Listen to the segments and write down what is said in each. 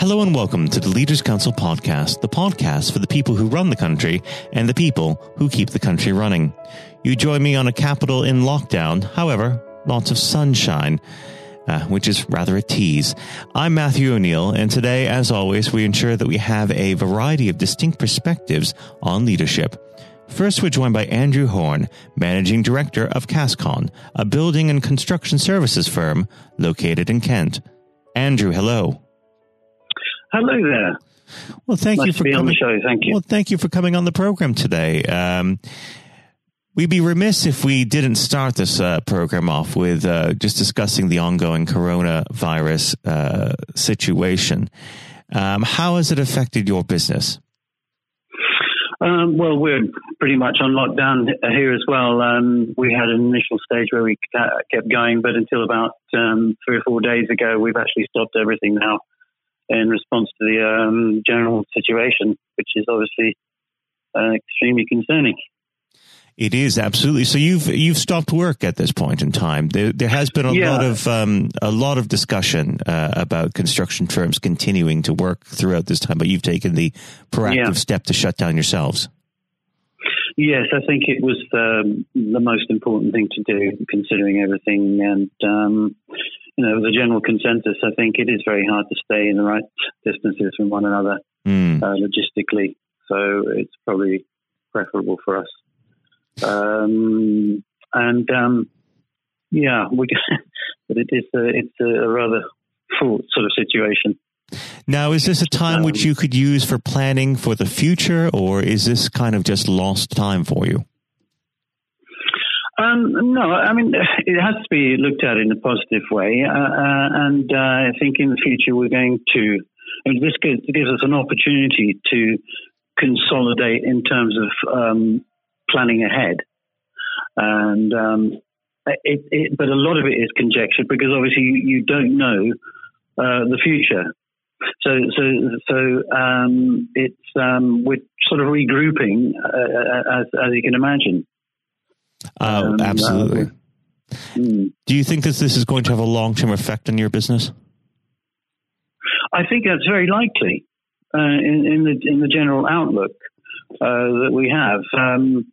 Hello and welcome to the Leaders Council podcast, the podcast for the people who run the country and the people who keep the country running. You join me on a capital in lockdown, however, lots of sunshine. Uh, which is rather a tease. I'm Matthew O'Neill, and today, as always, we ensure that we have a variety of distinct perspectives on leadership. First, we're joined by Andrew Horn, Managing Director of KASKON, a building and construction services firm located in Kent. Andrew, hello. Hello there. Well, thank nice you for coming on the show. Thank you. Well, thank you for coming on the program today. Um, we'd be remiss if we didn't start this uh, program off with uh, just discussing the ongoing coronavirus uh, situation. Um, how has it affected your business? Um, well, we're pretty much on lockdown here as well. Um, we had an initial stage where we kept going, but until about um, three or four days ago, we've actually stopped everything now in response to the um, general situation, which is obviously uh, extremely concerning. It is absolutely. So you've you've stopped work at this point in time. There, there has been a Yeah. lot of um, a lot of discussion uh, about construction firms continuing to work throughout this time, but you've taken the proactive Yeah. step to shut down yourselves. Yes, I think it was um, the most important thing to do, considering everything. And, um, you know, the general consensus, I think it is very hard to stay in the right distances from one another Mm. uh, logistically. So it's probably preferable for us. Um, and, um, yeah, we, but it is a, it's a rather fraught sort of situation. Now, is this a time which Um, you could use for planning for the future, or is this kind of just lost time for you? Um, no, I mean it has to be looked at in a positive way, uh, uh, and uh, I think in the future we're going to. I this gives, us an opportunity to consolidate in terms of um, planning ahead, and um, it, it, but a lot of it is conjecture because obviously you, don't know uh, the future. So, so, so um, it's um, we're sort of regrouping uh, as, as you can imagine. Uh, Um, absolutely. uh, Mm. Do you think that this is going to have a long term effect on your business? I think that's very likely uh, in, in the in the general outlook uh, that we have. Um,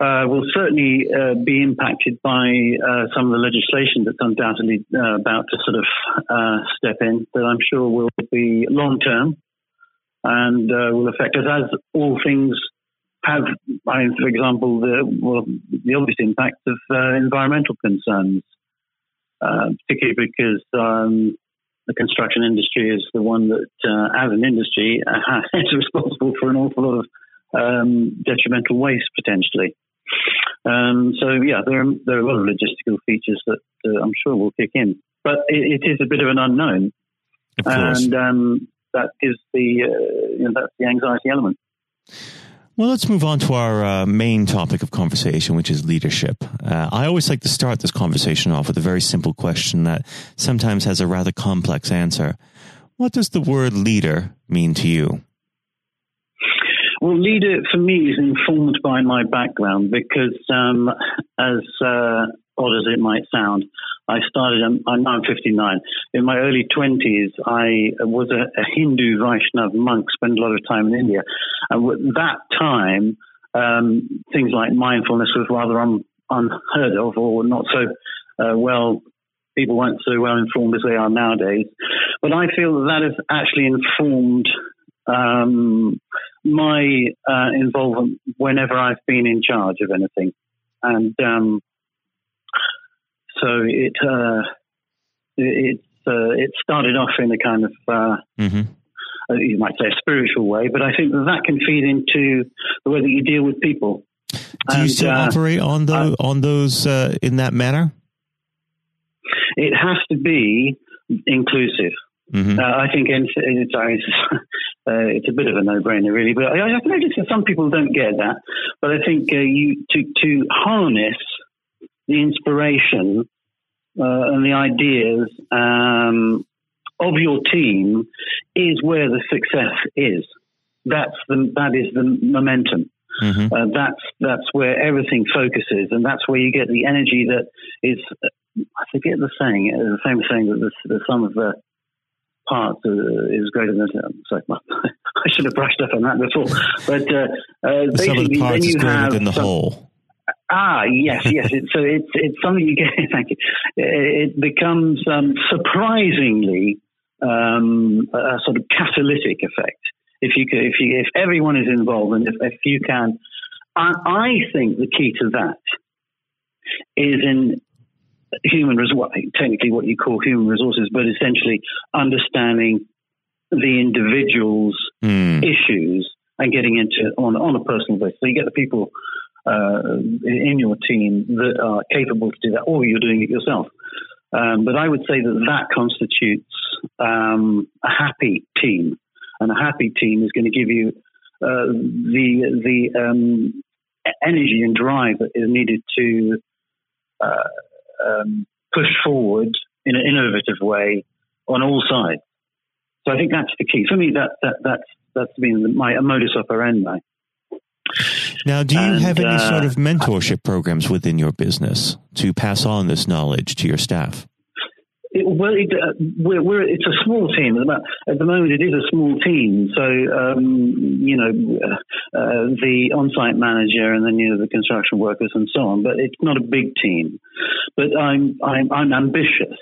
uh, will certainly uh, be impacted by uh, some of the legislation that's undoubtedly uh, about to sort of uh, step in, that I'm sure will be long term and uh, will affect us as all things have. I mean, for example, the well, the obvious impact of uh, environmental concerns, uh, particularly because um, the construction industry is the one that, uh, as an industry, uh, is responsible for an awful lot of um, detrimental waste potentially. Um, so yeah, there are, there are a lot of logistical features that uh, I'm sure will kick in, but it, it is a bit of an unknown, Of and um, that gives the uh, you know, that's the anxiety element. Well, let's move on to our uh, main topic of conversation, which is leadership. Uh, I always like to start this conversation off with a very simple question that sometimes has a rather complex answer. What does the word leader mean to you? Well, leader for me is informed by my background because, um, as uh, odd as it might sound, I started. I'm, I'm now 59. In my early 20s, I was a, a Hindu Vaishnav monk. Spent a lot of time in India, and at that time, um, things like mindfulness was rather un, unheard of, or not so uh, well. People weren't so well informed as they are nowadays. But I feel that that has actually informed um, my uh, involvement whenever I've been in charge of anything, and um, so it uh, it uh, it started off in a kind of uh, Mm-hmm. uh, you might say a spiritual way, but I think that that can feed into the way that you deal with people. Do you still uh, operate on the on those uh, in that manner? It has to be inclusive. hmm Uh, I think it's, it's, it's, uh, it's a bit of a no-brainer, really. But I, noticed that some people don't get that. But I think uh, you to to harness the inspiration uh, and the ideas um, of your team is where the success is. That's the that is the momentum. hmm Uh, that's that's where everything focuses, and that's where you get the energy that is. I forget the saying, uh, the famous saying that the, the sum of the part uh, is greater than sorry, I should have brushed up on that before. But uh, uh, the sum of the parts is greater than the some, whole. Ah, yes, yes. It, so it's it's something you get. Thank you. It becomes um, surprisingly um, a, sort of catalytic effect. If you could, if you, if everyone is involved, and if, if you can, I, I think the key to that is in human resources, technically what you call human resources, but essentially understanding the individual's mm. issues and getting into on on a personal basis. So you get the people uh, in your team that are capable to do that, or you're doing it yourself. Um, but I would say that that constitutes um, a happy team, and a happy team is going to give you uh, the the um, energy and drive that is needed to uh, um, push forward in an innovative way on all sides. So I think that's the key for me. That that that's that's been my modus operandi. Now, do you and, have any uh, sort of mentorship programs within your business to pass on this knowledge to your staff? It, well, it, uh, we're, we're, it's a small team. At the moment, it is a small team. So, um, you know, uh, uh, the on-site manager and then you know the construction workers and so on. But it's not a big team. But I'm I'm, I'm ambitious.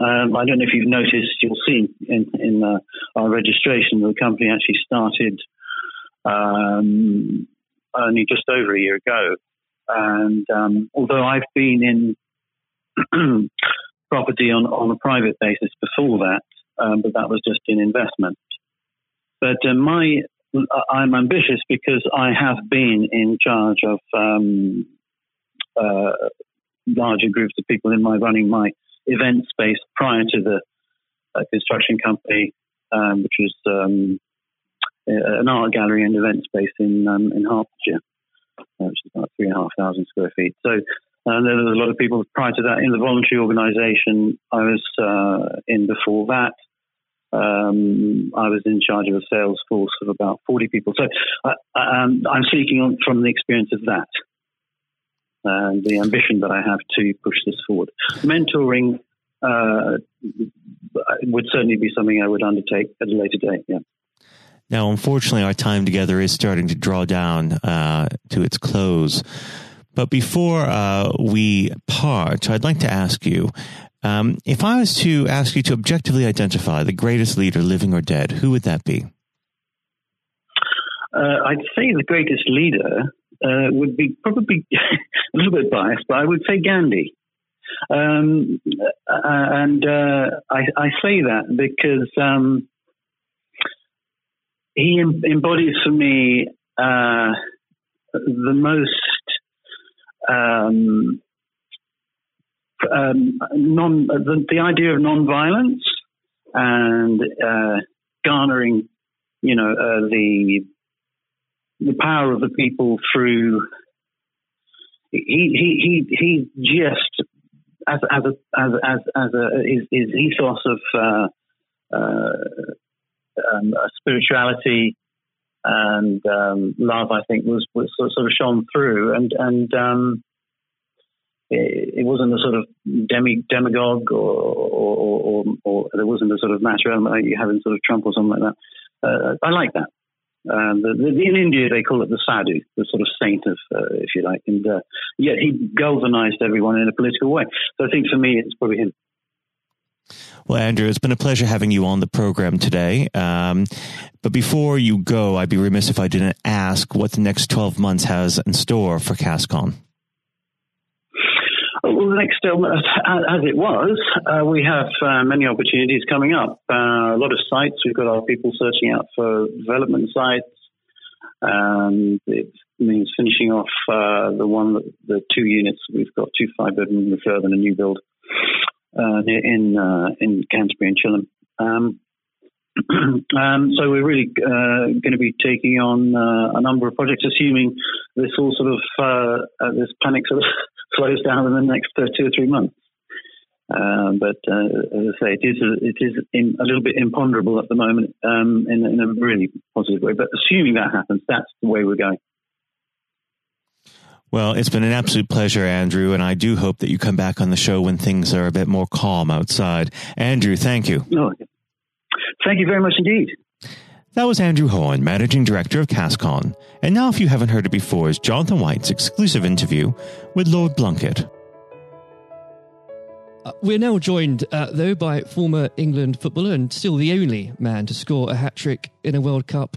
Um, I don't know if you've noticed. You'll see in in uh, our registration, the company actually started um, only just over a year ago. And um, although I've been in property on, on a private basis before that, um, but that was just in investment. But uh, my I'm ambitious because I have been in charge of um, uh, larger groups of people in my running my event space prior to the uh, construction company, um, which was um, an art gallery and event space in um, in Hertfordshire, uh, which is about three and a half thousand square feet. So uh, there was a lot of people prior to that in the voluntary organisation. I was uh, in before that. Um, I was in charge of a sales force of about 40 people. So uh, um, I'm speaking on, from the experience of that and the ambition that I have to push this forward. Mentoring uh, would certainly be something I would undertake at a later date. Yeah. Now, unfortunately, our time together is starting to draw down uh, to its close. But before uh, we part, I'd like to ask you um, if I was to ask you to objectively identify the greatest leader, living or dead, who would that be? Uh, I'd say the greatest leader uh, would be probably a little bit biased, but I would say Gandhi. Um, uh, and uh, I, I, say that because um, he embodies for me uh, the most um, um, non the, the, idea of non-violence and uh, garnering, you know, uh, the the power of the people through. He he he he just as as a as as as a his, his ethos of uh, uh um, spirituality and um, love, I think, was, was sort of shone through, and and um, it, it, wasn't a sort of demi demagogue, or or, or, or there wasn't a sort of matter element like you have in sort of Trump or something like that. Uh, I like that. Um, the, the, in India, they call it the sadhu, the sort of saint of, uh, if you like, and uh, yet he galvanized everyone in a political way. So I think for me, it's probably him. Well, Andrew, it's been a pleasure having you on the program today. Um, but before you go, I'd be remiss if I didn't ask what the next 12 months has in store for KASKON. Well, the next, uh, as it was, uh, we have uh, many opportunities coming up. Uh, a lot of sites. We've got our people searching out for development sites. Um, it means finishing off uh, the one, the two units. We've got two five bedroom refurb and a new build uh, in uh, in Canterbury and Chilham. Um, um, so we're really uh, going to be taking on uh, a number of projects, assuming this all sort of uh, uh this panic sort of slows down in the next two or three months. But as I say, it is a, it is in, a little bit imponderable at the moment um, in, in, a really positive way. But assuming that happens, that's the way we're going. Well, it's been an absolute pleasure, Andrew, and I do hope that you come back on the show when things are a bit more calm outside. Andrew, thank you. Oh, Thank you very much indeed. That was Andrew Horn, Managing Director of KASKON. And now, if you haven't heard it before, is Jonathan White's exclusive interview with Lord Blunkett. Uh, we're now joined, uh, though, by former England footballer and still the only man to score a hat trick in a World Cup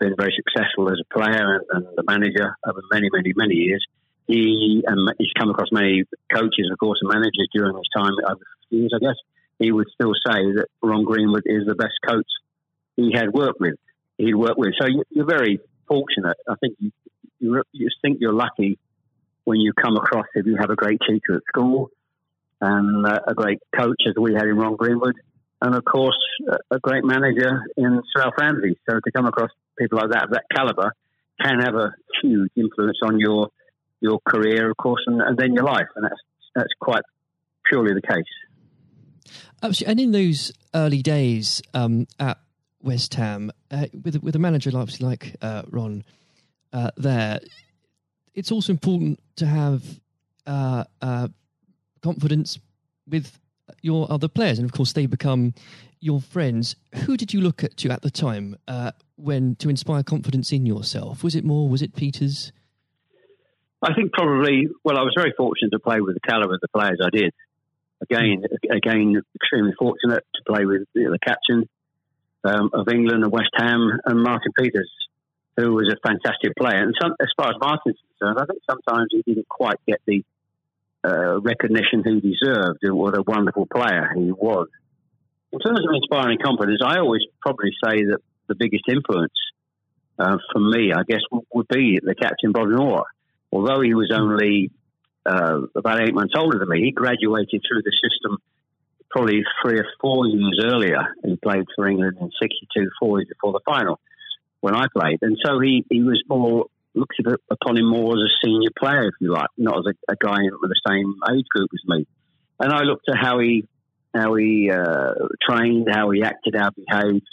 been very successful as a player and, and manager over many, many, many years. He um, he's come across many coaches, of course, and managers during his time over years. I guess he would still say that Ron Greenwood is the best coach he had worked with. He'd worked with. So you're very fortunate. I think you, you, think you're lucky when you come across if you have a great teacher at school and uh, a great coach as we had in Ron Greenwood and of course a great manager in Alf Ramsey. So to come across people like that, of that caliber, can have a huge influence on your your career, of course, and, and then your life, and that's that's quite purely the case. Absolutely. And in those early days um, at West Ham, uh, with with a manager like like uh, Ron uh, there, it's also important to have uh, uh, confidence with your other players, and of course they become your friends. Who did you look at to at the time uh, when to inspire confidence in yourself? Was it more? Was it Peters? I think probably. Well, I was very fortunate to play with the caliber of the players I did. Again, again, extremely fortunate to play with you know, the captain um, of England and West Ham and Martin Peters, who was a fantastic player. And some, as far as Martin's concerned, I think sometimes he didn't quite get the uh, recognition he deserved. And What a wonderful player he was. In terms of inspiring confidence, I always probably say that the biggest influence uh, for me, I guess, would be the captain Bobby Moore. Although he was only uh, about eight months older than me, he graduated through the system probably three or four years earlier. He played for England in 62, four years before the final when I played. And so he, he was more looks upon him more as a senior player, if you like, not as a, a guy with the same age group as me. And I looked at how he how he uh, trained, how he acted, how he behaved,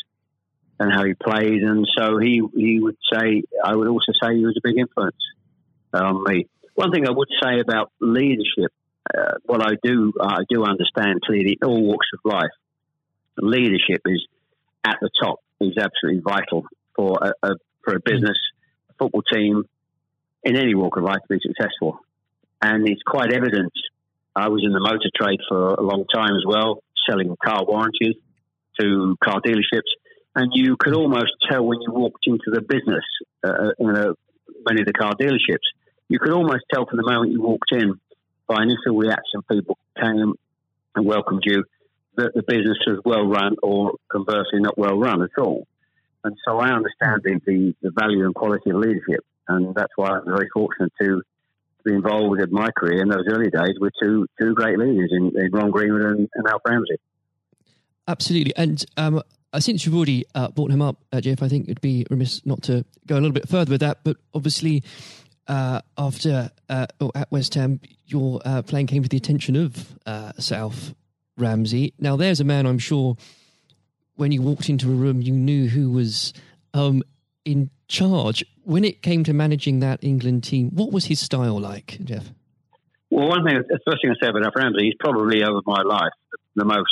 and how he played. And so he he would say, I would also say he was a big influence on me. One thing I would say about leadership, uh, what I do I do understand clearly all walks of life, leadership is at the top is absolutely vital for a, a for a business football team in any walk of life to be successful. And it's quite evident. I was in the motor trade for a long time as well, selling car warranties to car dealerships. And you could almost tell when you walked into the business uh, in a, many of the car dealerships, you could almost tell from the moment you walked in by initial reaction, people came and welcomed you, that the business was well run or conversely not well run at all. And so I understand the, the, value and quality of leadership. And that's why I'm very fortunate to be involved in my career in those early days with two two great leaders in, in Ron Greenwood and, and Alf Ramsey. Absolutely, and um, uh, since you've already uh, brought him up, uh, Geoff, I think it'd be remiss not to go a little bit further with that. But obviously, uh, after uh, at West Ham, your uh, playing came to the attention of Alf Ramsey. Now, there's a man I'm sure when you walked into a room, you knew who was um, in charge. When it came to managing that England team, what was his style like, Geoff? Well, one thing, the first thing I say about Ramsey, he's probably over my life the most